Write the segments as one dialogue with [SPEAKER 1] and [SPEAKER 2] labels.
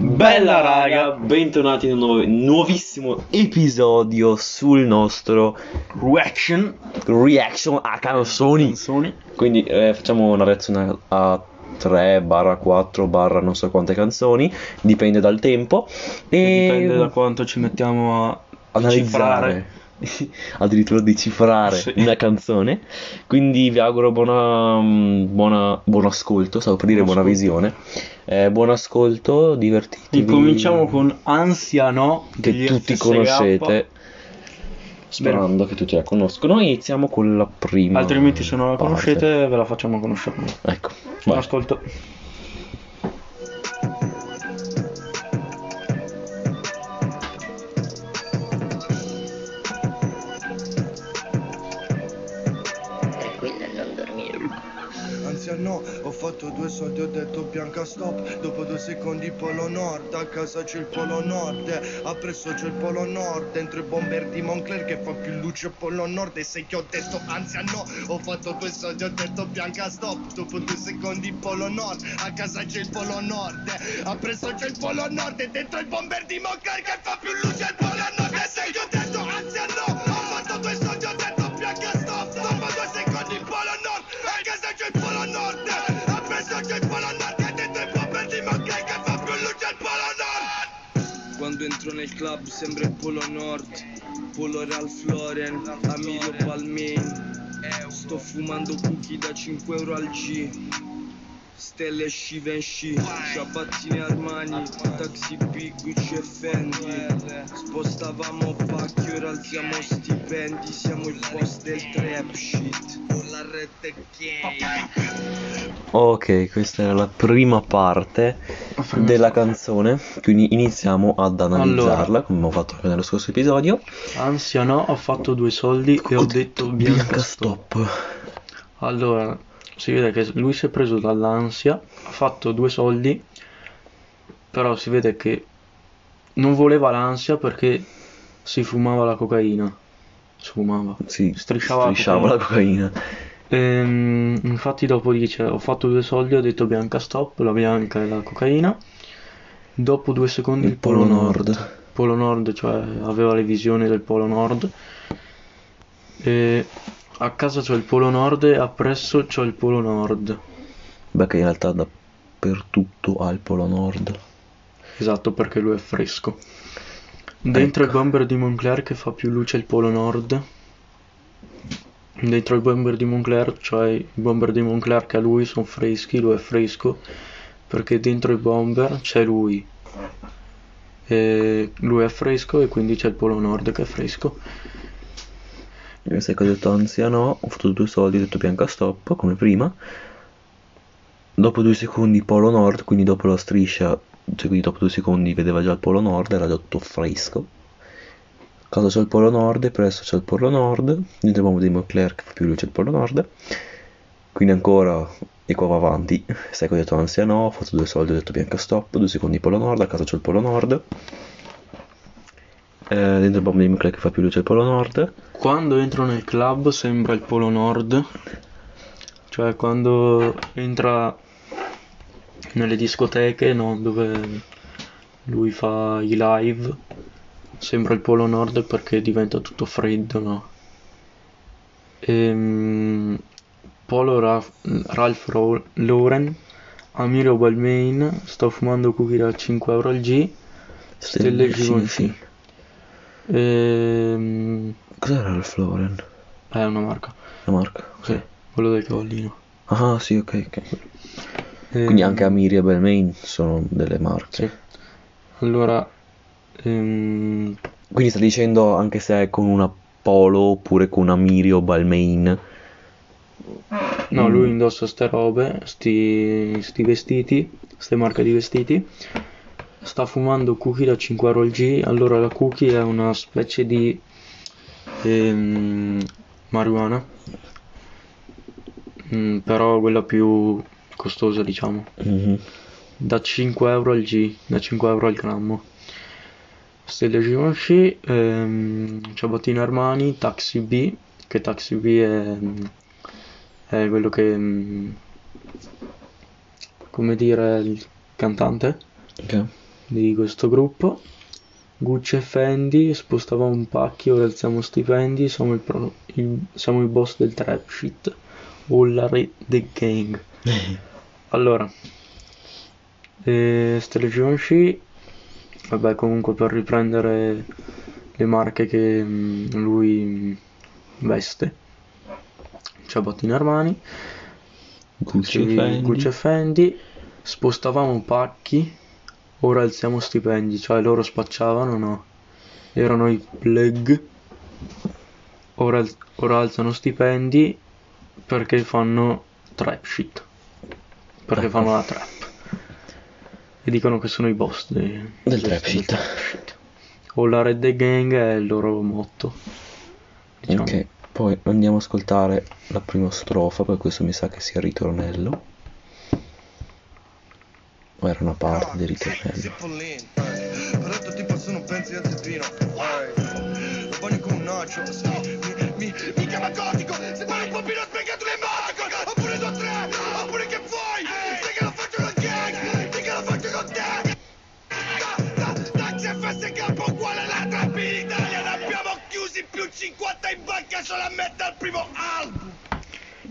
[SPEAKER 1] Bella raga, bentornati in un nuovo- nuovissimo episodio sul nostro
[SPEAKER 2] Reaction
[SPEAKER 1] reaction a canzoni.
[SPEAKER 2] canzoni
[SPEAKER 1] Quindi eh, facciamo una reazione a 3 barra 4 barra non so quante canzoni, dipende dal tempo. E
[SPEAKER 2] dipende da quanto ci mettiamo a
[SPEAKER 1] analizzare, addirittura decifrare
[SPEAKER 2] Sì.
[SPEAKER 1] una canzone. Quindi vi auguro buona, mm, buona- buon ascolto, stavo per dire
[SPEAKER 2] Buon
[SPEAKER 1] buona
[SPEAKER 2] ascolto.
[SPEAKER 1] visione. Eh, buon ascolto, divertitevi.
[SPEAKER 2] Incominciamo con Ansia No
[SPEAKER 1] che tutti
[SPEAKER 2] FSK.
[SPEAKER 1] conoscete. Sperando che tutti la conoscono, iniziamo con la prima.
[SPEAKER 2] Altrimenti se non la
[SPEAKER 1] parte.
[SPEAKER 2] conoscete ve la facciamo conoscere noi.
[SPEAKER 1] Ecco, vai.
[SPEAKER 2] Ascolto.
[SPEAKER 3] No, ho fatto due soldi, ho detto bianca stop Dopo due secondi polo nord, a casa c'è il polo nord. Appresso c'è il polo nord, dentro i bomber di Moncler che fa più luce polo nord. E se che ho detto ansia no, ho fatto due soldi, ho detto bianca stop Dopo due secondi polo nord, a casa c'è il polo nord. Appresso c'è il polo nord e dentro il bomber di Moncler che fa più luce polo nord. E se che ho detto ansia no,
[SPEAKER 4] entro nel club sembra il Polo Nord Polo Ralph Lauren, Amirio Balmain Sto fumando cookie da 5 euro al G Stelle Givenchy, ciabattine Armani, taxi B, Gucci e Fendi Spostavamo pacchi, ora alziamo stipendi Siamo il boss del trap shit Con la rete
[SPEAKER 1] Ok, questa era la prima parte della canzone. Quindi iniziamo ad analizzarla,
[SPEAKER 2] Allora.
[SPEAKER 1] come abbiamo fatto anche nello scorso episodio.
[SPEAKER 2] Ansia No, ho fatto due soldi e ho detto bianca
[SPEAKER 1] stop.
[SPEAKER 2] Allora, si vede che lui si è preso dall'ansia, ha fatto due soldi, però si vede che non voleva l'ansia perché si fumava la cocaina. Si fumava.
[SPEAKER 1] Sì,
[SPEAKER 2] Strisciava la
[SPEAKER 1] strisciava la cocaina.
[SPEAKER 2] Ehm, infatti dopo dice ho fatto due soldi, ho detto bianca stop, la bianca e la cocaina. Dopo due secondi il,
[SPEAKER 1] Il Polo Nord.
[SPEAKER 2] Polo Nord, cioè aveva le visioni del Polo Nord. E a casa c'ho il Polo Nord e appresso c'ho il Polo Nord.
[SPEAKER 1] Beh, che in realtà dappertutto ha il Polo Nord.
[SPEAKER 2] Esatto, perché lui è fresco. Dentro
[SPEAKER 1] Ecco.
[SPEAKER 2] il bomber di Moncler che fa più luce il Polo Nord. Dentro il bomber di Moncler, cioè i bomber di Moncler che a lui sono freschi, lui è fresco. Perché dentro il bomber c'è lui. E lui è fresco e quindi c'è il Polo Nord che è fresco.
[SPEAKER 1] Sai che ho detto ansia no, ho fatto due soldi, ho detto bianca stop, come prima. Dopo due secondi Polo Nord, quindi dopo la striscia, cioè quindi dopo due secondi vedeva già il Polo Nord, era già tutto fresco. A casa c'è il Polo Nord, e presso c'è il Polo Nord, dentro il bombo di Moncler che fa più luce il Polo Nord. Quindi ancora, e qua va avanti, che ho detto ansia no, ho fatto due soldi, ho detto bianca stop, due secondi Polo Nord, a casa c'è il Polo Nord. Eh, dentro il bombo di Moncler che fa più luce il Polo Nord.
[SPEAKER 2] Quando entro nel club sembra il Polo Nord, cioè quando entra nelle discoteche, no, dove lui fa i live, sembra il Polo Nord perché diventa tutto freddo, no? Ehm, Polo Ra- Ralph Ro- Lauren, Amiro Balmain, sto fumando cookie da 5 euro al G, Stelle Givenchy. Ehm,
[SPEAKER 1] Cos'era il Floren?
[SPEAKER 2] è una marca.
[SPEAKER 1] La marca?
[SPEAKER 2] Sì, quello del cavallino.
[SPEAKER 1] Ah, sì, ok, ok.
[SPEAKER 2] Ehm,
[SPEAKER 1] Quindi anche Amiri e Belmain sono delle marche.
[SPEAKER 2] Sì. Allora, ehm,
[SPEAKER 1] Quindi sta dicendo anche se è con una Polo oppure con Amiri o Balmain.
[SPEAKER 2] no,
[SPEAKER 1] Mm.
[SPEAKER 2] lui indossa ste robe, sti, sti vestiti, ste marche di vestiti. Sta fumando cookie da 5 euro al G. Allora la cookie è una specie di ehm, marijuana. Mm, però quella più costosa, diciamo.
[SPEAKER 1] Mhm.
[SPEAKER 2] da 5 euro al G, da 5 euro al grammo. Stelle Givenchy, ehm, ciabattine Armani, Taxi B, che Taxi B è, è quello che, mm, come dire, il cantante.
[SPEAKER 1] Ok.
[SPEAKER 2] Di questo gruppo. Gucci e Fendi, spostavamo pacchi, ora alziamo stipendi, siamo il, pro- il- siamo il boss del trap shit. Ullari The Gang. Allora, eh, Givenchy, vabbè comunque per riprendere le marche che mm, lui mm, veste, ciabattino Armani,
[SPEAKER 1] Gucci.
[SPEAKER 2] Gucci e Fendi, spostavamo pacchi, ora alziamo stipendi, cioè loro spacciavano, no, erano i plug, ora, ora alzano stipendi perché fanno trap shit, perché
[SPEAKER 1] Ecco.
[SPEAKER 2] fanno la trap. E dicono che sono i boss de-
[SPEAKER 1] Del trap shit.
[SPEAKER 2] shit. O la Red Dead Gang è il loro motto. Diciamo.
[SPEAKER 1] Ok, poi andiamo ad ascoltare la prima strofa, per questo mi sa che sia il ritornello. O era una parte del ritornello.
[SPEAKER 3] Più 50 in banca solo a me dal primo album.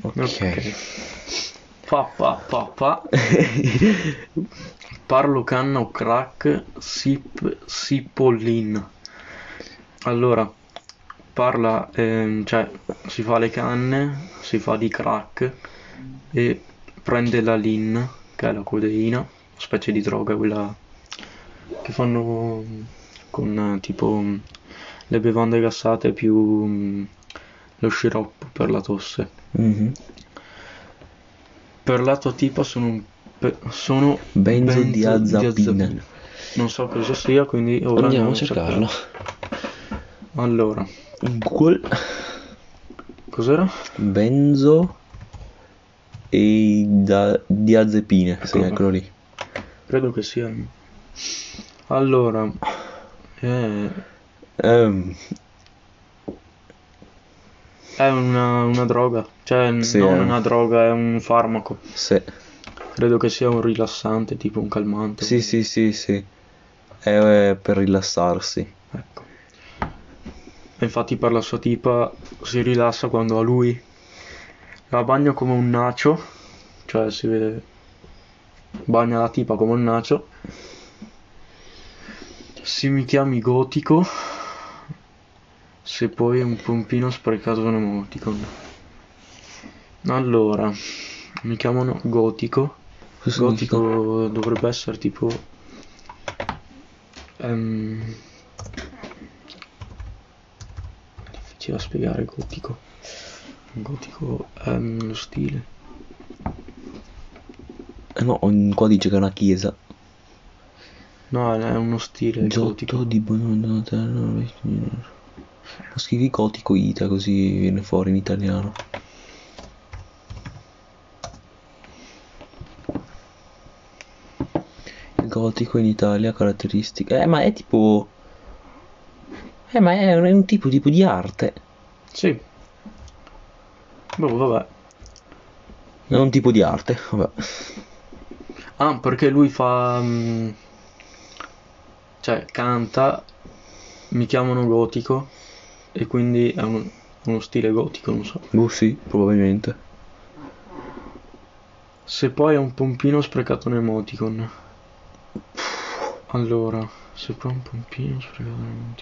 [SPEAKER 1] Ok.
[SPEAKER 2] Pa pa pa pa. Parlo canna o crack, sip, sipollin. Allora, parla, ehm, cioè, si fa le canne, si fa di crack e prende la lin, che è la codeina, specie di droga, quella che fanno con tipo le bevande gassate più mm, lo sciroppo per la tosse.
[SPEAKER 1] Mhm.
[SPEAKER 2] Per la tua tipa sono un pe- sono
[SPEAKER 1] Benzodiazepine.
[SPEAKER 2] Non so cosa sia, quindi ora
[SPEAKER 1] Andiamo a cercarlo.
[SPEAKER 2] Allora,
[SPEAKER 1] Google.
[SPEAKER 2] cos'era?
[SPEAKER 1] Benzo e da diazepine. Sì,
[SPEAKER 2] Eccolo.
[SPEAKER 1] eccolo lì.
[SPEAKER 2] Credo che sia. Allora, eh,
[SPEAKER 1] Ehm,
[SPEAKER 2] è una, una droga, cioè
[SPEAKER 1] Sì,
[SPEAKER 2] non
[SPEAKER 1] è-
[SPEAKER 2] una droga, è un farmaco.
[SPEAKER 1] sì.
[SPEAKER 2] Credo che sia un rilassante, tipo un calmante.
[SPEAKER 1] Sì, sì, sì, sì. È eh, per rilassarsi.
[SPEAKER 2] Ecco. Infatti per la sua tipa si rilassa quando a lui la bagna come un nacio, cioè si vede bagna la tipa come un nacio. Se mi chiami gotico, se poi è un pompino sprecato un emoticon. Allora, mi chiamano gotico.
[SPEAKER 1] Cosa
[SPEAKER 2] Gotico dovrebbe essere tipo ehm, difficile da spiegare gotico. Gotico è lo stile.
[SPEAKER 1] Eh no, qua dice che è una chiesa.
[SPEAKER 2] No, è uno stile
[SPEAKER 1] Giotto
[SPEAKER 2] gotico.
[SPEAKER 1] di Bonanno Scrivi gotico ita così viene fuori in italiano. Il gotico in Italia caratteristiche. Eh, ma è tipo. Eh, ma è un, è un tipo, tipo di arte.
[SPEAKER 2] Sì. Boh, vabbè.
[SPEAKER 1] È un tipo di arte. Vabbè.
[SPEAKER 2] Ah, perché lui fa mm, cioè canta mi chiamano gotico e quindi è uno, uno stile gotico, non so.
[SPEAKER 1] Boh, sì, probabilmente.
[SPEAKER 2] Se poi è un pompino sprecato un emoticon. Allora, se poi è un pompino sprecato un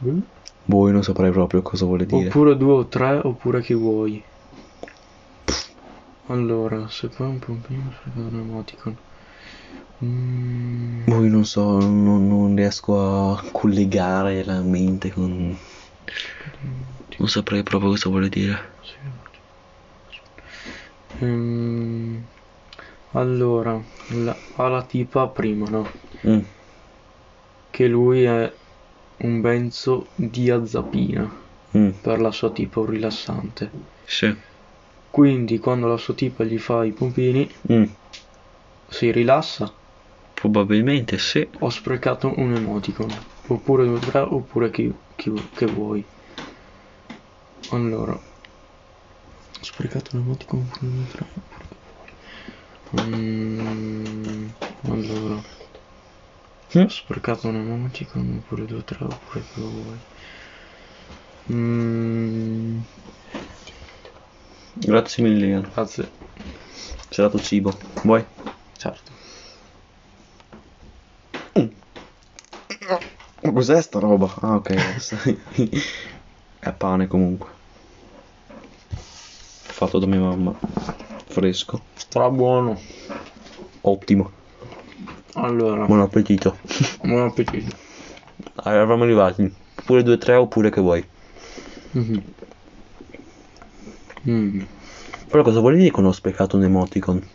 [SPEAKER 2] emoticon. Eh?
[SPEAKER 1] Boh, io non saprei proprio cosa vuole dire.
[SPEAKER 2] Oppure due o tre, oppure chi vuoi. Allora, se poi è un pompino sprecato un emoticon. Mm,
[SPEAKER 1] io non so, non, non riesco a collegare la mente con. Non saprei proprio cosa vuole dire.
[SPEAKER 2] ehm, allora, la, ha la tipa prima, no?
[SPEAKER 1] Mm.
[SPEAKER 2] Che lui è un benzo diazepina
[SPEAKER 1] Mm.
[SPEAKER 2] per la sua tipa un rilassante.
[SPEAKER 1] Sì.
[SPEAKER 2] Quindi quando la sua tipa gli fa i pompini
[SPEAKER 1] Mm.
[SPEAKER 2] Si rilassa.
[SPEAKER 1] Probabilmente sì.
[SPEAKER 2] Ho sprecato un emoticon. Oppure due tre, oppure chi, chi- che vuoi. Allora. Ho sprecato un emoticon oppure due tre, oppure che vuoi. Mm, allora.
[SPEAKER 1] Mm?
[SPEAKER 2] Ho sprecato un emoticon oppure due tre oppure che vuoi. Mm,
[SPEAKER 1] Grazie mille,
[SPEAKER 2] grazie.
[SPEAKER 1] Ci hai dato cibo. Vuoi?
[SPEAKER 2] Certo.
[SPEAKER 1] Ma cos'è sta roba? Ah, ok. È pane comunque. Fatto da mia mamma. Fresco.
[SPEAKER 2] Stra buono.
[SPEAKER 1] Ottimo.
[SPEAKER 2] Allora,
[SPEAKER 1] Buon appetito.
[SPEAKER 2] buon appetito.
[SPEAKER 1] Ah, Eravamo arrivati. Pure 2-3 oppure che vuoi.
[SPEAKER 2] Mhm. Mm.
[SPEAKER 1] Però cosa vuol dire che non ho sprecato un emoticon?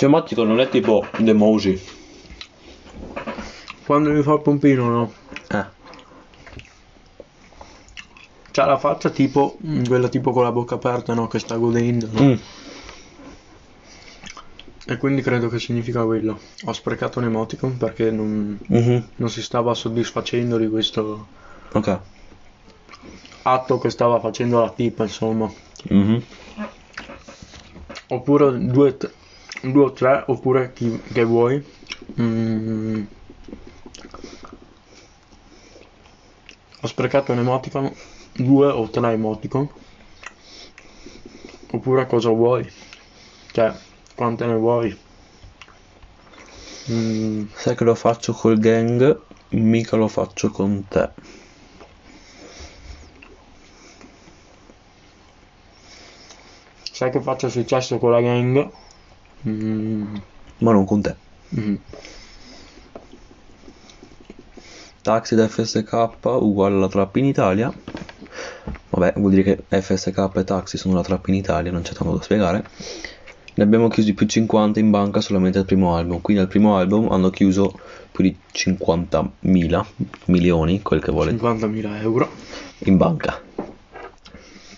[SPEAKER 1] Cioè non è tipo l'emoji.
[SPEAKER 2] Quando mi fa il pompino, no?
[SPEAKER 1] Eh.
[SPEAKER 2] C'ha la faccia tipo, mm, quella tipo con la bocca aperta, no? Che sta godendo, no?
[SPEAKER 1] Mm.
[SPEAKER 2] E quindi credo che significa quello. Ho sprecato un emoticon perché non,
[SPEAKER 1] Mhm.
[SPEAKER 2] non si stava soddisfacendo di questo
[SPEAKER 1] Ok.
[SPEAKER 2] atto che stava facendo la tipa, insomma.
[SPEAKER 1] Mhm.
[SPEAKER 2] Oppure due, t- due o tre, oppure chi che vuoi. Mm. Ho sprecato un emoticon, due o tre emoticon. Oppure cosa vuoi. Cioè, quante ne vuoi. Mm,
[SPEAKER 1] Sai che lo faccio col gang, mica lo faccio con te.
[SPEAKER 2] sai che faccia successo con la gang? Mm,
[SPEAKER 1] Ma non con te.
[SPEAKER 2] mm.
[SPEAKER 1] Taxi da FSK uguale alla trap in Italia. Vabbè, vuol dire che FSK e taxi sono la trap in Italia, non c'è tanto da spiegare. Ne abbiamo chiusi più 50 in banca solamente al primo album. Quindi al primo album hanno chiuso più di 50.000 milioni, quel che vuole,
[SPEAKER 2] 50.000 euro.
[SPEAKER 1] in banca.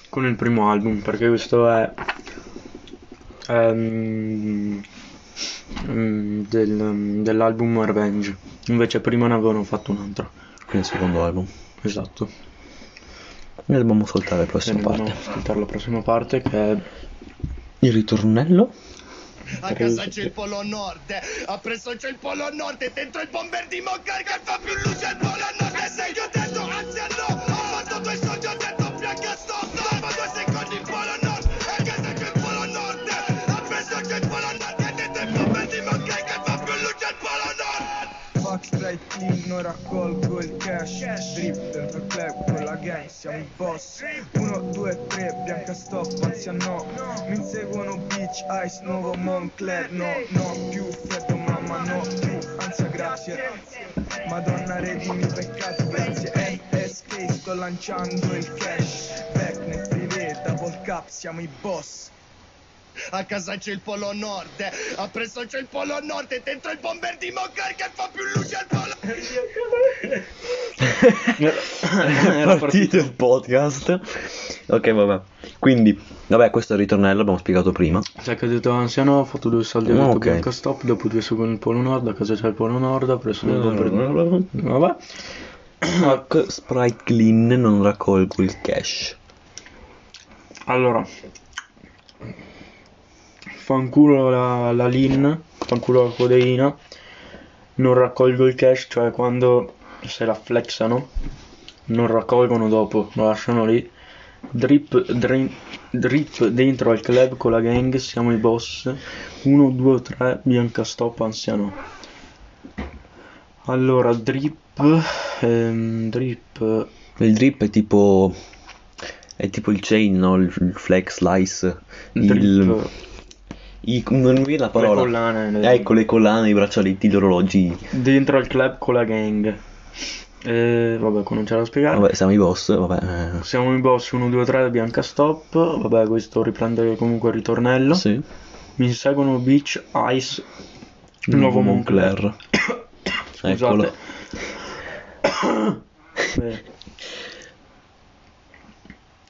[SPEAKER 2] con il primo album perché questo è ehm, mm, del- dell'album Revenge invece prima ne avevano fatto un altro
[SPEAKER 1] Quindi il secondo album.
[SPEAKER 2] esatto
[SPEAKER 1] Ne dobbiamo soltare la prossima
[SPEAKER 2] ne dobbiamo
[SPEAKER 1] parte.
[SPEAKER 2] ascoltare la prossima parte che è
[SPEAKER 1] Il ritornello?
[SPEAKER 3] A casa c'è il polo nord, appresso c'è il polo nord, e dentro il bomber di Moncler che fa più luce il polo nord. E se io Fuck straight team, non raccolgo il cash. Drip il club con la gang, siamo i boss. 1, 2, 3, bianca stop, ansia no. Mi inseguono beach, ice, nuovo Moncler No, no, più freddo mamma, no, più ansia, grazie. Madonna redimi i peccati, grazie. NSK, sto lanciando il cash. Back nel privé, double cap, siamo i boss a casa c'è il polo nord, appresso c'è il polo nord e dentro il bomber di Moncler che fa più luce al polo
[SPEAKER 1] Era partito il podcast. Ok, vabbè. Quindi, vabbè, questo è il ritornello, abbiamo spiegato prima.
[SPEAKER 2] sai che ho detto anziano ho fatto due soldi ho
[SPEAKER 1] Ah,
[SPEAKER 2] detto
[SPEAKER 1] ok.
[SPEAKER 2] bianca stop dopo due secondi il polo nord a casa c'è il polo nord ho preso il bomber vabbè
[SPEAKER 1] Fuck Sprite Clean, non raccolgo il cash.
[SPEAKER 2] Allora, fanculo la, la lean, fanculo la codeina, non raccolgo il cash, cioè quando se la flexano, non raccolgono dopo, lo lasciano lì. Drip, drin- drip dentro al club con la gang, siamo i boss. 1, 2, 3, bianca stop, anziano. Allora, drip, ehm, drip,
[SPEAKER 1] Il drip è tipo. È tipo il chain, no? Il, il flex slice.
[SPEAKER 2] drip,
[SPEAKER 1] Il. I- non mi viene la
[SPEAKER 2] le
[SPEAKER 1] parola.
[SPEAKER 2] collane, le-
[SPEAKER 1] Ecco le collane, i braccialetti, gli orologi.
[SPEAKER 2] dentro al club con la gang. E vabbè, cominciare a spiegare.
[SPEAKER 1] Vabbè, siamo i boss, vabbè. eh,
[SPEAKER 2] Siamo i boss 1, 2, 3, bianca stop. Vabbè, questo riprende comunque il ritornello.
[SPEAKER 1] Sì.
[SPEAKER 2] Mi inseguono Beach, Ice, Nuovo Moncler.
[SPEAKER 1] Eccolo.
[SPEAKER 2] Scusate. Eh.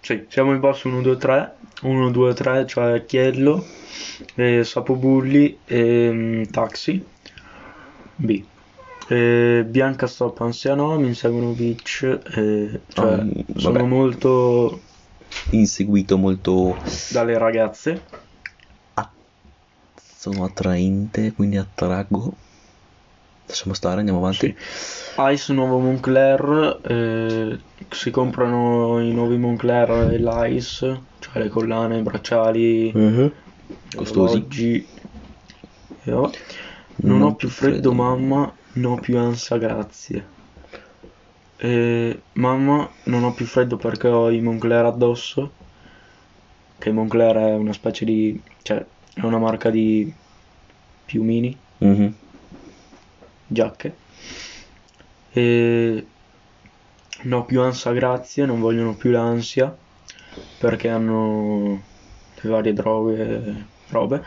[SPEAKER 2] Sì, siamo i boss 1, 2, 3. 1, 2, 3, cioè Chiello, e Sapobulli e mm, Taxi. B. E Bianca Stop Anziano, mi inseguono Beach, e, cioè
[SPEAKER 1] Ah,
[SPEAKER 2] sono
[SPEAKER 1] vabbè.
[SPEAKER 2] molto
[SPEAKER 1] Inseguito molto.
[SPEAKER 2] dalle ragazze.
[SPEAKER 1] Sono attraente, quindi attraggo. Lasciamo stare, andiamo avanti.
[SPEAKER 2] Ice nuovo Moncler, eh, si comprano i nuovi Moncler e l'Ice, cioè le collane, i bracciali,
[SPEAKER 1] Mhm. Costosi.
[SPEAKER 2] E vabbè. Non ho più freddo, mamma, non ho più ansia, grazie. E, mamma, non ho più freddo perché ho i Moncler addosso. Che Moncler è una specie di... cioè, è una marca di piumini,
[SPEAKER 1] Mhm.
[SPEAKER 2] giacche. E non ho più ansia, grazie, non vogliono più l'ansia perché hanno varie droghe, robe.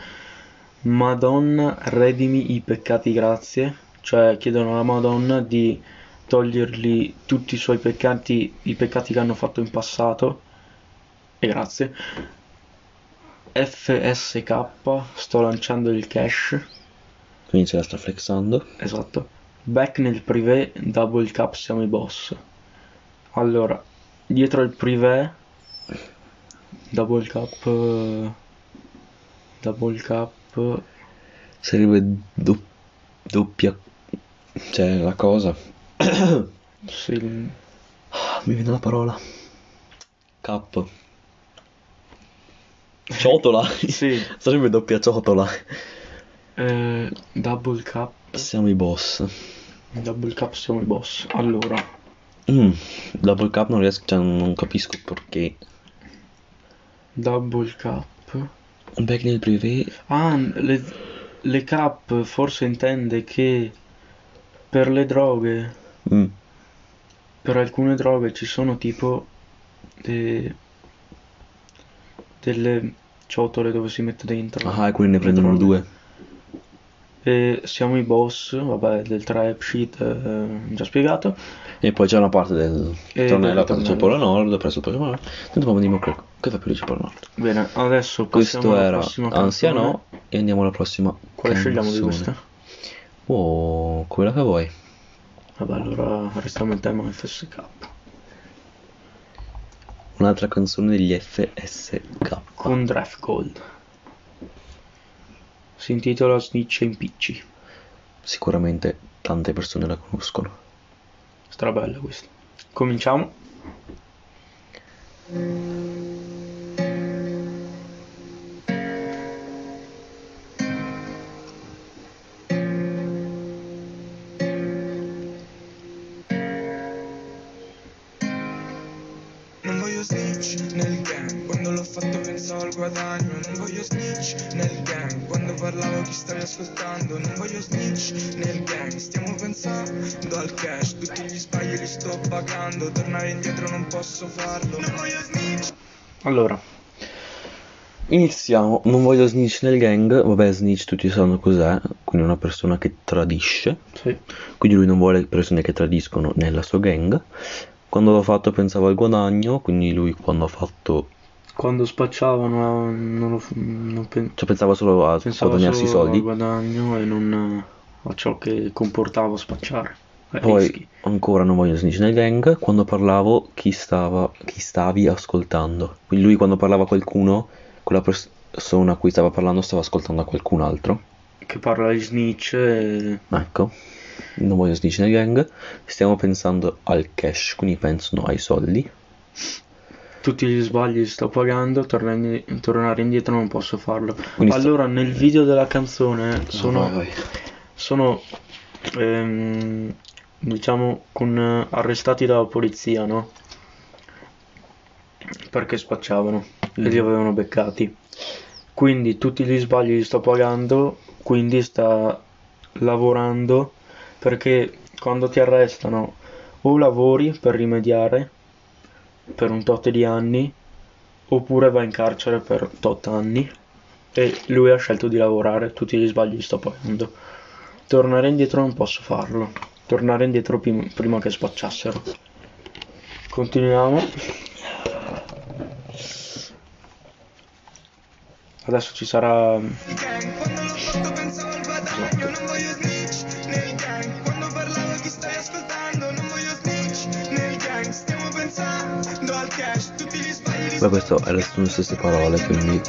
[SPEAKER 2] Madonna, redimi i peccati, grazie. Cioè chiedono alla Madonna di togliergli tutti i suoi peccati, i peccati che hanno fatto in passato. E grazie. FSK, sto lanciando il cash.
[SPEAKER 1] Quindi ce la sta flexando.
[SPEAKER 2] Esatto. Back nel privé, double cap siamo i boss. Allora, dietro il privé, double cap, eh, double cap,
[SPEAKER 1] Sarebbe do- doppia... Cioè, la cosa.
[SPEAKER 2] sì,
[SPEAKER 1] Mi viene la parola. Cap. Ciotola.
[SPEAKER 2] Sì.
[SPEAKER 1] Sarebbe doppia ciotola.
[SPEAKER 2] eh, double cap,
[SPEAKER 1] Siamo i boss.
[SPEAKER 2] double cap siamo i boss. Allora,
[SPEAKER 1] Mm, Double cap non riesco, cioè non capisco perché.
[SPEAKER 2] Double cap.
[SPEAKER 1] Back nel privé.
[SPEAKER 2] Ah, le, le cap forse intende che per le droghe
[SPEAKER 1] Mm,
[SPEAKER 2] per alcune droghe ci sono tipo de- delle ciotole dove si mette dentro
[SPEAKER 1] Ah, e quelli ne prendono due.
[SPEAKER 2] E siamo i boss, vabbè, del trap sheet, eh, già spiegato.
[SPEAKER 1] E poi c'è una parte del tornello presso il. Polo Nord, presso il Polo Nord. Tanto poi vediamo che, che fa più luce Polo Nord.
[SPEAKER 2] Bene, adesso
[SPEAKER 1] Questo era
[SPEAKER 2] prossima
[SPEAKER 1] Ansia
[SPEAKER 2] canzone.
[SPEAKER 1] no e andiamo alla prossima
[SPEAKER 2] Quale scegliamo di
[SPEAKER 1] canzone.
[SPEAKER 2] queste?
[SPEAKER 1] Oh, quella che vuoi.
[SPEAKER 2] Vabbè, allora restiamo in tema FSK.
[SPEAKER 1] Un'altra canzone degli FSK.
[SPEAKER 2] Con Draft Gold. Si intitola Snitch e Impicci.
[SPEAKER 1] Sicuramente tante persone la conoscono.
[SPEAKER 2] Strabella questa. Cominciamo.
[SPEAKER 4] Non voglio snitch nel pensavo al guadagno Non voglio snitch nel gang, quando parlavo chi stavi ascoltando Non voglio snitch nel gang, stiamo pensando al cash Tutti gli sbagli li sto pagando, tornare indietro non posso farlo Non voglio snitch
[SPEAKER 2] Allora,
[SPEAKER 1] Iniziamo. Non voglio snitch nel gang. Vabbè, snitch tutti sanno cos'è. Quindi una persona che tradisce.
[SPEAKER 2] sì.
[SPEAKER 1] Quindi lui non vuole persone che tradiscono nella sua gang. Quando l'ho fatto pensavo al guadagno. Quindi lui quando ha fatto...
[SPEAKER 2] Quando spacciavano non, lo, non pen-
[SPEAKER 1] Cioè pensava solo a
[SPEAKER 2] pensavo
[SPEAKER 1] guadagnarsi i
[SPEAKER 2] solo
[SPEAKER 1] soldi.
[SPEAKER 2] al guadagno e non a ciò che comportava spacciare.
[SPEAKER 1] Poi
[SPEAKER 2] rischi.
[SPEAKER 1] ancora non voglio snitch nel gang. Quando parlavo chi stava... Chi stavi ascoltando. Quindi lui quando parlava a qualcuno... Quella persona a cui stava parlando stava ascoltando a qualcun altro.
[SPEAKER 2] Che parla di snitch e...
[SPEAKER 1] Ecco, non voglio snitch nel gang, stiamo pensando al cash, quindi pensano ai soldi.
[SPEAKER 2] Tutti gli sbagli li sto pagando, tornare, tornare indietro non posso farlo.
[SPEAKER 1] Quindi
[SPEAKER 2] Allora, nel video della canzone sono,
[SPEAKER 1] vai, vai.
[SPEAKER 2] sono ehm, diciamo, con eh, arrestati dalla polizia, no? Perché spacciavano e li avevano beccati. Quindi tutti gli sbagli li sto pagando, quindi sta lavorando perché quando ti arrestano o lavori per rimediare per un tot di anni oppure vai in carcere per tot anni e lui ha scelto di lavorare, tutti gli sbagli li sto pagando. Tornare indietro non posso farlo, tornare indietro prim- prima che spacciassero. Continuiamo. Adesso ci sarà
[SPEAKER 4] gang,
[SPEAKER 1] Beh, questo è le sono le stesse parole, quindi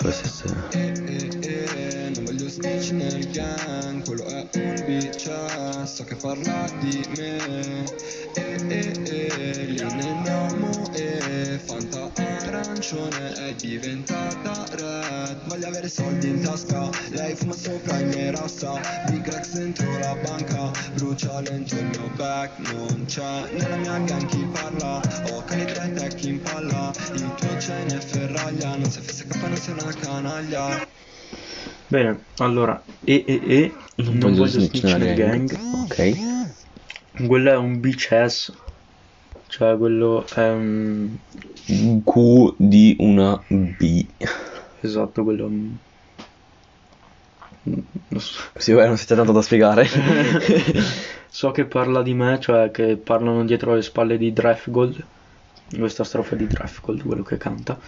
[SPEAKER 1] le stesse...
[SPEAKER 4] Non voglio gang
[SPEAKER 5] Fanta arancione è diventata red. Voglio avere soldi in tasca, lei fuma sopra i miei rasta. Big Rex dentro la banca, brucia lento il mio back. Non c'è nella mia gang chi parla, ho cani tre tech in palla. Il tuo cene è ferraglia, non sei FSK, non sei una canaglia.
[SPEAKER 2] Bene, allora, E e E, non, voglio snitch nel gang.
[SPEAKER 1] Ok.
[SPEAKER 2] Quello è un bitch ass. Cioè, quello è un...
[SPEAKER 1] Q di una B.
[SPEAKER 2] Esatto, quello è un... Non so.
[SPEAKER 1] Sì, beh, non si c'è tanto da spiegare.
[SPEAKER 2] So che parla di me, cioè che parlano dietro le spalle di Drefgold. Questa strofa è di Drefgold, quello che canta.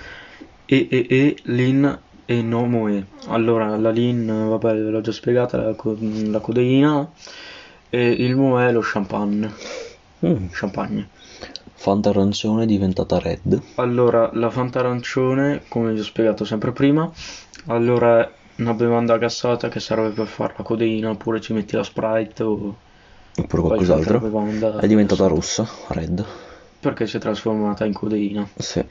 [SPEAKER 2] E e e, Lin e no Moe. Allora, la Lin, vabbè, ve l'ho già spiegata, la, co- la codeina. E il Moe è lo champagne.
[SPEAKER 1] Mm.
[SPEAKER 2] Champagne.
[SPEAKER 1] Fanta arancione è diventata red.
[SPEAKER 2] Allora, la Fanta arancione, come vi ho spiegato sempre prima, allora è una bevanda gassata che serve per fare la codeina, oppure ci metti la Sprite o
[SPEAKER 1] Oppure qualcos'altro.
[SPEAKER 2] bevanda.
[SPEAKER 1] È diventata rossa, red.
[SPEAKER 2] Perché si è trasformata in codeina.
[SPEAKER 1] Sì.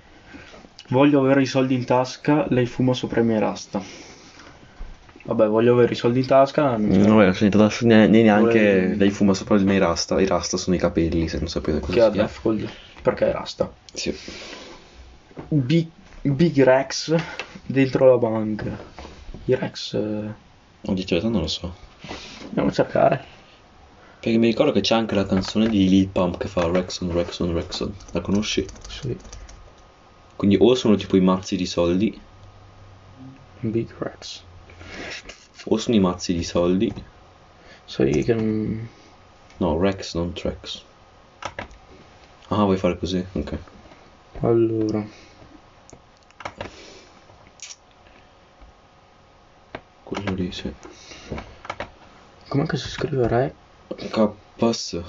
[SPEAKER 2] Voglio avere i soldi in tasca, lei fuma sopra i miei rasta. Vabbè, voglio avere i soldi in tasca. non
[SPEAKER 1] è sentita ne- ne- neanche
[SPEAKER 2] Vuole-
[SPEAKER 1] lei fuma sopra i miei rasta. I rasta sono i capelli, se non sapete
[SPEAKER 2] Che
[SPEAKER 1] cosa sia.
[SPEAKER 2] Defgold, perché è rasta.
[SPEAKER 1] Sì.
[SPEAKER 2] Big, Big Rex dentro la banca. I Rex. eh,
[SPEAKER 1] detto la verità non lo so.
[SPEAKER 2] Andiamo a cercare.
[SPEAKER 1] Perché mi ricordo che c'è anche la canzone di Lil Pump che fa Rexon, Rexon, Rexon. La conosci?
[SPEAKER 2] Sì.
[SPEAKER 1] Quindi o sono tipo i mazzi di soldi,
[SPEAKER 2] Big Rex.
[SPEAKER 1] O sono i mazzi di soldi.
[SPEAKER 2] Sai che non.
[SPEAKER 1] No, Rex, non Trex. Ah, vuoi fare così? Ok.
[SPEAKER 2] Allora.
[SPEAKER 1] Quello lì, sì.
[SPEAKER 2] Com'è che si scrive Re?
[SPEAKER 1] K-Pass.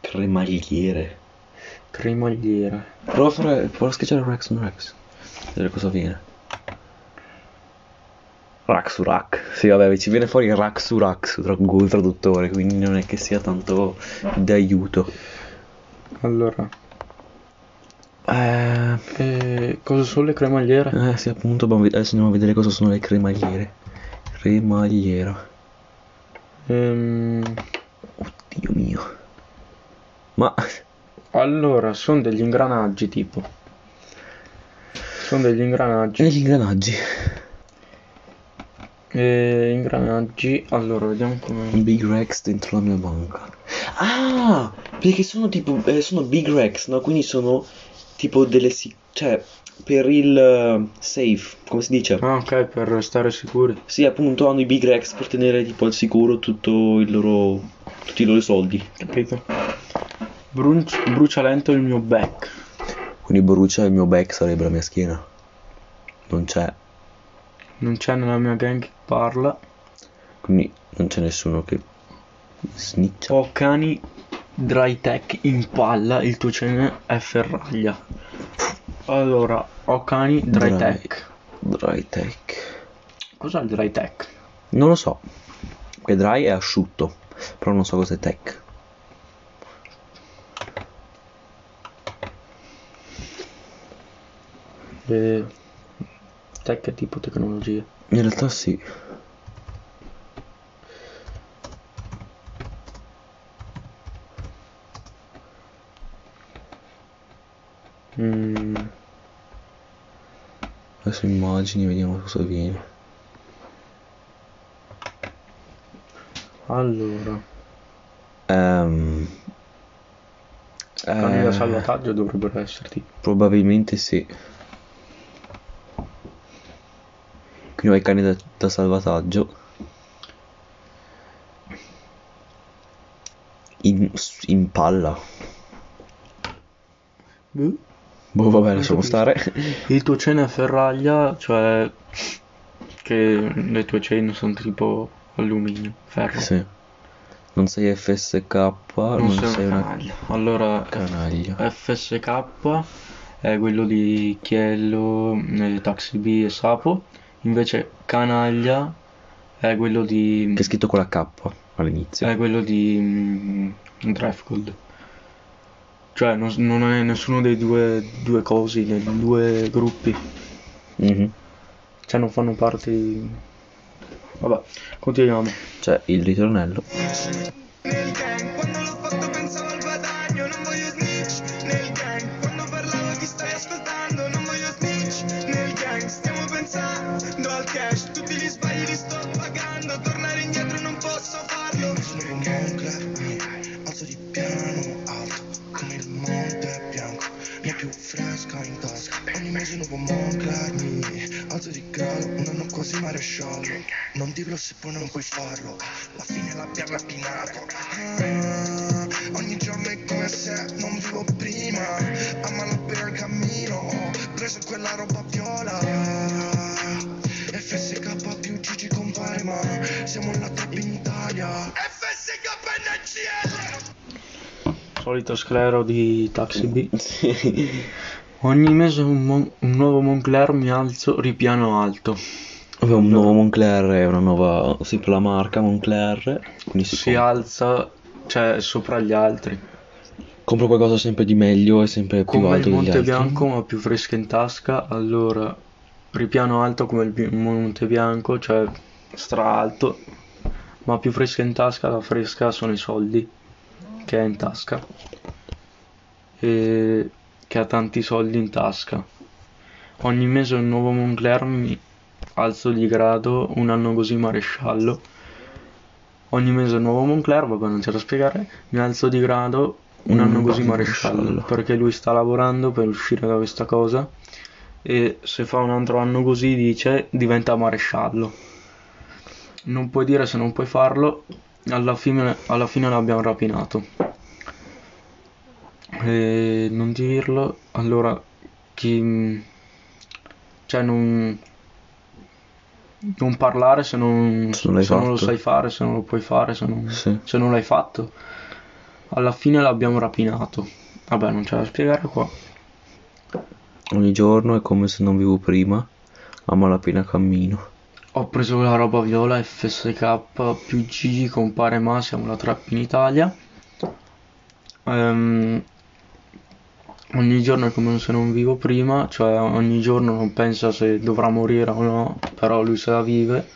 [SPEAKER 1] Cremagliere.
[SPEAKER 2] Cremagliera.
[SPEAKER 1] Prova a fare. Prova a schiacciare Rex on Rex. Vedere cosa viene. Raxurac. Sì, vabbè, ci viene fuori Raxurax tra Google Traduttore, quindi non è che sia tanto d'aiuto.
[SPEAKER 2] Allora.
[SPEAKER 1] Eh,
[SPEAKER 2] Eh, cosa sono le cremagliere?
[SPEAKER 1] eh sì, appunto, adesso andiamo a vedere cosa sono le cremagliere. Cremagliera.
[SPEAKER 2] Ehm,
[SPEAKER 1] Oddio mio. Ma
[SPEAKER 2] allora, sono degli ingranaggi tipo. Sono degli ingranaggi.
[SPEAKER 1] negli ingranaggi.
[SPEAKER 2] E ingranaggi. Allora, vediamo come.
[SPEAKER 1] Big Rex dentro la mia banca. Ah, perché sono tipo, eh, sono Big Rex, no? Quindi sono tipo delle, si- cioè, per il eh, safe, come si dice?
[SPEAKER 2] Ah, ok, per stare sicuri.
[SPEAKER 1] Sì, appunto hanno i Big Rex per tenere tipo al sicuro tutto il loro, tutti i loro soldi.
[SPEAKER 2] Capito? Bruci- brucia lento il mio back.
[SPEAKER 1] Quindi brucia il mio back sarebbe la mia schiena. Non c'è,
[SPEAKER 2] Non c'è nella mia gang chi parla.
[SPEAKER 1] quindi non c'è nessuno che sniccia.
[SPEAKER 2] Ho cani dry tech in palla, il tuo cene è ferraglia. Allora, ho cani dry,
[SPEAKER 1] Dry.
[SPEAKER 2] tech.
[SPEAKER 1] Dry tech.
[SPEAKER 2] Cos'è il dry tech?
[SPEAKER 1] Non lo so. Che dry è asciutto, però non so cos'è tech.
[SPEAKER 2] Le... Tech è tipo tecnologia.
[SPEAKER 1] In realtà sì.
[SPEAKER 2] Mm,
[SPEAKER 1] Adesso immagini, vediamo cosa viene.
[SPEAKER 2] allora,
[SPEAKER 1] Ehm,
[SPEAKER 2] cani da
[SPEAKER 1] eh,
[SPEAKER 2] salvataggio dovrebbero essere tipo.
[SPEAKER 1] Probabilmente sì. Quindi ho i cani da, da salvataggio. In, in palla. Boh, vabbè, lasciamo stare.
[SPEAKER 2] Il tuo cene è ferraglia, cioè che le tue cene sono tipo alluminio, ferro.
[SPEAKER 1] Sì. Non sei FSK,
[SPEAKER 2] Non,
[SPEAKER 1] non,
[SPEAKER 2] sei
[SPEAKER 1] sei
[SPEAKER 2] una
[SPEAKER 1] una
[SPEAKER 2] canaglia. Allora,
[SPEAKER 1] canaglia.
[SPEAKER 2] FSK è quello di Chiello, eh, Taxi B e Sapo. Invece canaglia È quello di...
[SPEAKER 1] Che è scritto con la K all'inizio.
[SPEAKER 2] È quello di mm, Driftgold. Cioè, non, non è nessuno dei due, due cosi, dei due gruppi.
[SPEAKER 1] Mhm.
[SPEAKER 2] Cioè, non fanno parte di... Vabbè, continuiamo.
[SPEAKER 1] C'è il ritornello.
[SPEAKER 3] Nel gang, quando l'ho mese nuovo Moncler, mi alzo di grado, un anno quasi maresciallo. Non dirlo se poi non puoi farlo, la fine l'abbiamo rapinato. Ah, ogni giorno è come se non vivo prima, a malapena il cammino, preso quella roba viola. FSK più Gigi compare ma siamo la top in Italia. FSK NCL!
[SPEAKER 2] Solito sclero di Taxi B. Ogni mese un, mon- un nuovo Moncler mi alzo ripiano alto.
[SPEAKER 1] Vabbè, un nuovo Moncler è una nuova, sì, per la marca Moncler, quindi si,
[SPEAKER 2] Si
[SPEAKER 1] compra.
[SPEAKER 2] alza, cioè, sopra gli altri.
[SPEAKER 1] compra qualcosa sempre di meglio e sempre più
[SPEAKER 2] Come il
[SPEAKER 1] alto degli
[SPEAKER 2] Monte
[SPEAKER 1] altri.
[SPEAKER 2] Bianco ma più fresca in tasca, allora ripiano alto come il bi- Monte Bianco, cioè stra alto, ma più fresca in tasca, la fresca sono i soldi che ha in tasca. E che ha tanti soldi in tasca. Ogni mese un nuovo Moncler mi alzo di grado, un anno così maresciallo. Ogni mese un nuovo Moncler, vabbè non c'è da spiegare, mi alzo di grado, un
[SPEAKER 1] Mm,
[SPEAKER 2] anno così
[SPEAKER 1] maresciallo.
[SPEAKER 2] maresciallo, perché lui sta lavorando per uscire da questa cosa e se fa un altro anno così dice diventa maresciallo. Non puoi dire se non puoi farlo, alla fine, alla fine l'abbiamo rapinato. E non dirlo, allora chi... cioè non... non parlare se non,
[SPEAKER 1] Se non
[SPEAKER 2] se non lo sai fare, se non lo puoi fare, se non,
[SPEAKER 1] Sì.
[SPEAKER 2] se non l'hai fatto. Alla fine l'abbiamo rapinato. Vabbè, non c'è da spiegare qua.
[SPEAKER 1] Ogni giorno è come se non vivo prima, a malapena cammino.
[SPEAKER 2] Ho preso la roba viola FSK più Gigi compare ma siamo la trap in Italia. Ehm, ogni giorno è come se non vivo prima, cioè ogni giorno non pensa se dovrà morire o no, però lui se la vive.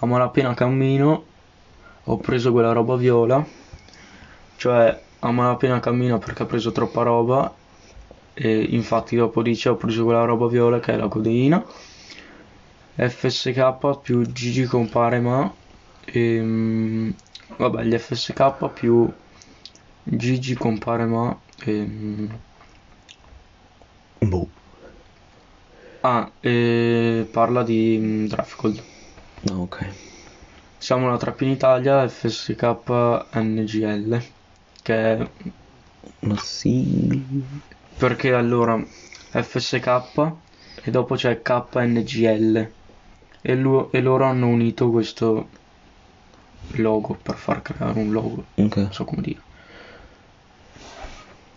[SPEAKER 2] A malapena cammino, ho preso quella roba viola, cioè a malapena cammino perché ha preso troppa roba e infatti dopo dice ho preso quella roba viola che è la codeina. FSK più Gigi compare ma ehm, vabbè gli FSK più Gigi compare ma ehm,
[SPEAKER 1] Boh.
[SPEAKER 2] ah e parla di mm, Draftgold
[SPEAKER 1] Ah, ok.
[SPEAKER 2] siamo la trap in Italia FSK NGL che è
[SPEAKER 1] Ma sì.
[SPEAKER 2] perché allora FSK e dopo c'è KNGL e, lu- e loro hanno unito questo logo per far creare un logo
[SPEAKER 1] Ok.
[SPEAKER 2] non so come dire.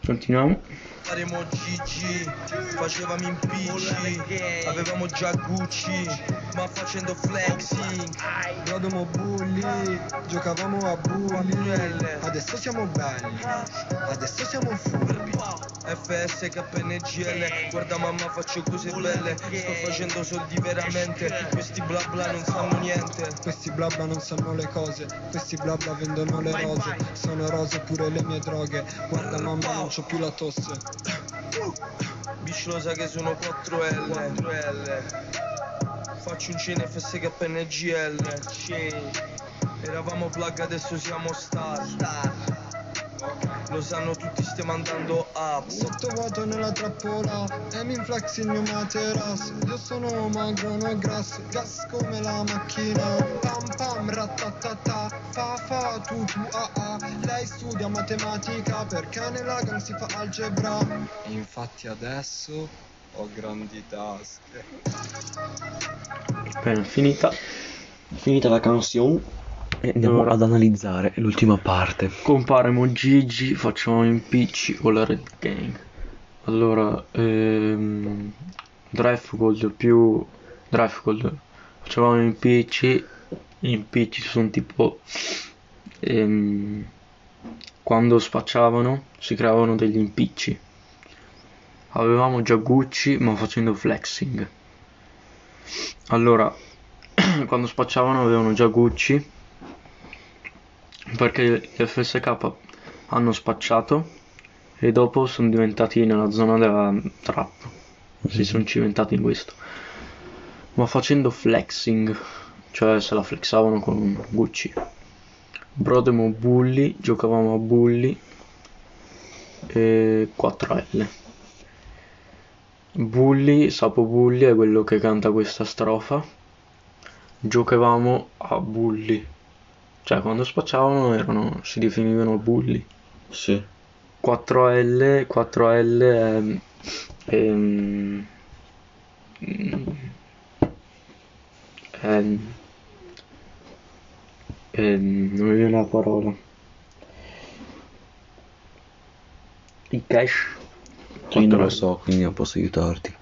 [SPEAKER 2] Continuiamo.
[SPEAKER 4] Saremo Gigi, facevamo in PC, avevamo già Gucci, ma facendo flexing.
[SPEAKER 5] Eravamo bulli, giocavamo a bulli Adesso siamo belli, adesso siamo furbi
[SPEAKER 4] FS KNGL, guarda mamma faccio cose belle, sto facendo soldi veramente, questi bla bla non sanno niente.
[SPEAKER 5] Questi blabla non sanno le cose, questi blabla vendono le rose Sono rose pure le mie droghe, guarda mamma non c'ho più la tosse
[SPEAKER 4] Bici lo sa che sono 4L, 4L. Faccio un cine FS KNGL, Eravamo plug adesso siamo star. Lo sanno tutti stiamo andando up.
[SPEAKER 5] Sottovuoto nella trappola e mi inflex il mio materasso Io sono magro, no grasso, gas come la macchina Pam pam, ratatata, fa fa, tu tu ah ah Lei studia matematica perché nella gang si fa algebra Infatti adesso ho grandi tasche
[SPEAKER 2] Bene, finita.
[SPEAKER 1] Finita la canzone. E andiamo
[SPEAKER 2] Ora.
[SPEAKER 1] ad analizzare l'ultima parte.
[SPEAKER 2] Comparemo Gigi, facciamo impicci con la Red Gang. Allora, ehm, Drive più Drive Gold. Facevamo impicci impicci sono tipo... ehm, quando spacciavano si creavano degli impicci. Avevamo già Gucci ma facendo flexing. Allora, quando spacciavano avevano già Gucci perché gli FSK hanno spacciato e dopo sono diventati nella zona della trap. Si sono cimentati in questo. Ma facendo flexing, cioè se la flexavano con Gucci. Brodemo Bulli, giocavamo a Bulli e 4L. Bulli, Sapo Bulli è quello che canta questa strofa. Giocavamo a Bulli. Cioè quando spacciavano erano, si definivano Bulli.
[SPEAKER 1] Sì.
[SPEAKER 2] 4L, 4L è, ehm, è, ehm, non mi viene la parola. I cash.
[SPEAKER 1] Io non lo
[SPEAKER 2] 4L.
[SPEAKER 1] so, quindi non posso aiutarti.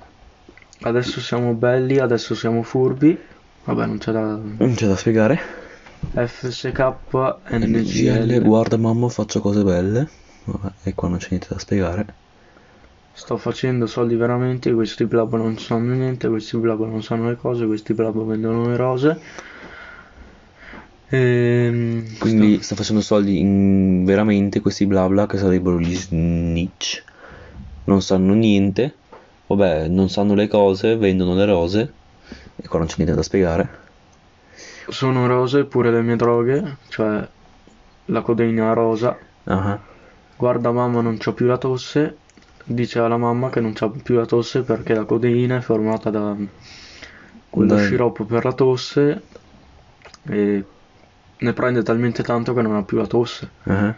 [SPEAKER 2] Adesso siamo belli, adesso siamo furbi. Vabbè, non c'è da.
[SPEAKER 1] Non c'è da spiegare.
[SPEAKER 2] FSK,
[SPEAKER 1] NGL, guarda mamma, faccio cose belle. Vabbè, e qua non c'è niente da spiegare.
[SPEAKER 2] Sto facendo soldi veramente, questi blab non sanno niente, questi blab non sanno le cose, questi blab vendono le rose. Ehm,
[SPEAKER 1] Quindi
[SPEAKER 2] sto-
[SPEAKER 1] sta facendo soldi in veramente questi bla bla che sarebbero gli snitch. Non sanno niente. Vabbè, non sanno le cose, vendono le rose. E qua non c'è niente da spiegare.
[SPEAKER 2] Sono rose pure le mie droghe, cioè la codeina rosa.
[SPEAKER 1] Ah,
[SPEAKER 2] Guarda mamma non c'ho più la tosse, dice alla mamma che non c'ha più la tosse perché la codeina è formata da quello
[SPEAKER 1] Dai.
[SPEAKER 2] sciroppo per la tosse e ne prende talmente tanto che non ha più la tosse.
[SPEAKER 1] ah.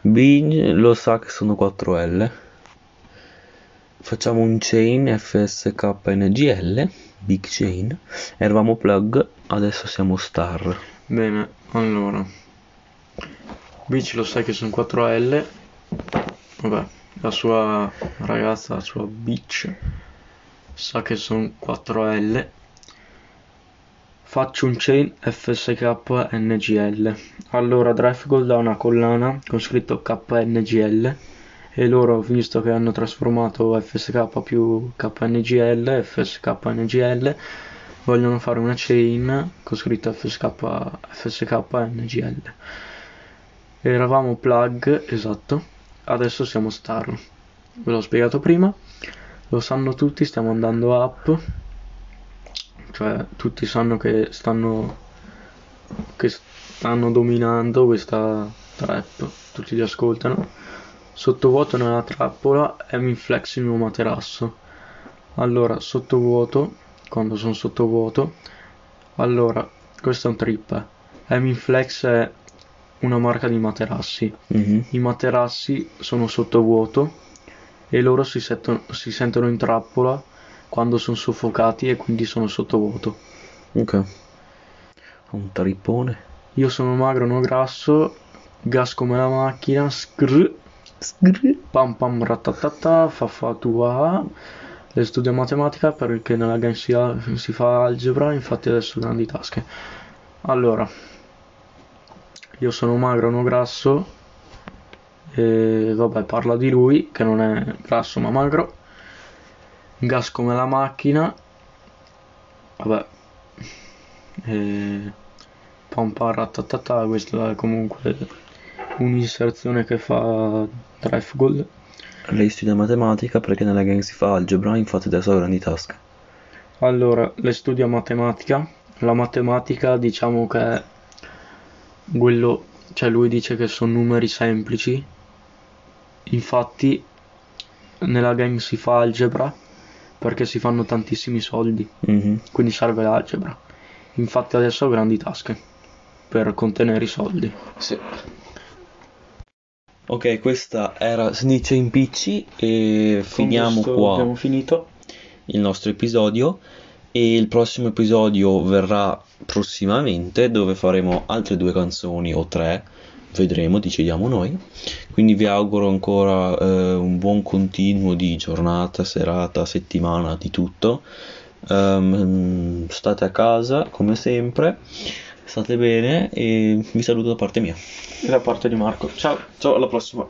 [SPEAKER 1] Bing lo sa che sono 4L. Facciamo un chain FSKNGL, big chain. Eravamo plug, adesso siamo star.
[SPEAKER 2] Bene, allora. Beach lo sai che sono 4L. Vabbè, la sua ragazza, la sua Beach, sa che sono 4L. Faccio un chain FSK NGL. Allora, Drive dà una collana con scritto KNGL. E loro, visto che hanno trasformato FSK più KNGL, FSK NGL, vogliono fare una chain con scritto FSK, FSK NGL. Eravamo plug, esatto, adesso siamo star. Ve l'ho spiegato prima, lo sanno tutti, stiamo andando up, cioè tutti sanno che stanno, che stanno dominando questa trap, tutti li ascoltano. Sottovuoto nella trappola è flex il mio materasso. Allora, sottovuoto, quando sono sottovuoto, allora, questo è un trip. Emin Flex è una marca di materassi.
[SPEAKER 1] Mhm.
[SPEAKER 2] I materassi sono sottovuoto e loro si, setto- si sentono in trappola quando sono soffocati e quindi sono sottovuoto.
[SPEAKER 1] Ok. Un tripone.
[SPEAKER 2] Io sono magro, no grasso, gas come la macchina, scr, pam pam ratatata, fa fa tu Le studio matematica perché nella gang si, si fa algebra, infatti adesso ho grandi tasche. Allora, io sono magro, no grasso, e vabbè parla di lui che non è grasso ma magro. Gas come la macchina, vabbè. E... Pompa ratatata, questa è comunque un'inserzione che fa Drive Gold.
[SPEAKER 1] Lei studia matematica perché nella gang si fa algebra, infatti adesso ha grandi tasche.
[SPEAKER 2] Allora, le studia matematica. La matematica diciamo che è quello, cioè lui dice che sono numeri semplici. Infatti nella gang si fa algebra perché si fanno tantissimi soldi,
[SPEAKER 1] Mhm.
[SPEAKER 2] quindi serve l'algebra. Infatti adesso ho grandi tasche per contenere i soldi.
[SPEAKER 1] Sì. Ok, questa era Snitch e Impicci e finiamo
[SPEAKER 2] Con questo
[SPEAKER 1] qua
[SPEAKER 2] Abbiamo finito.
[SPEAKER 1] il nostro episodio e il prossimo episodio verrà prossimamente dove faremo altre due canzoni o tre, vedremo, decidiamo noi. Quindi vi auguro ancora eh, un buon continuo di giornata, serata, settimana, di tutto. Ehm, state a casa come sempre, State bene e vi saluto da parte mia.
[SPEAKER 2] Da parte di Marco. Ciao.
[SPEAKER 6] Ciao, alla prossima.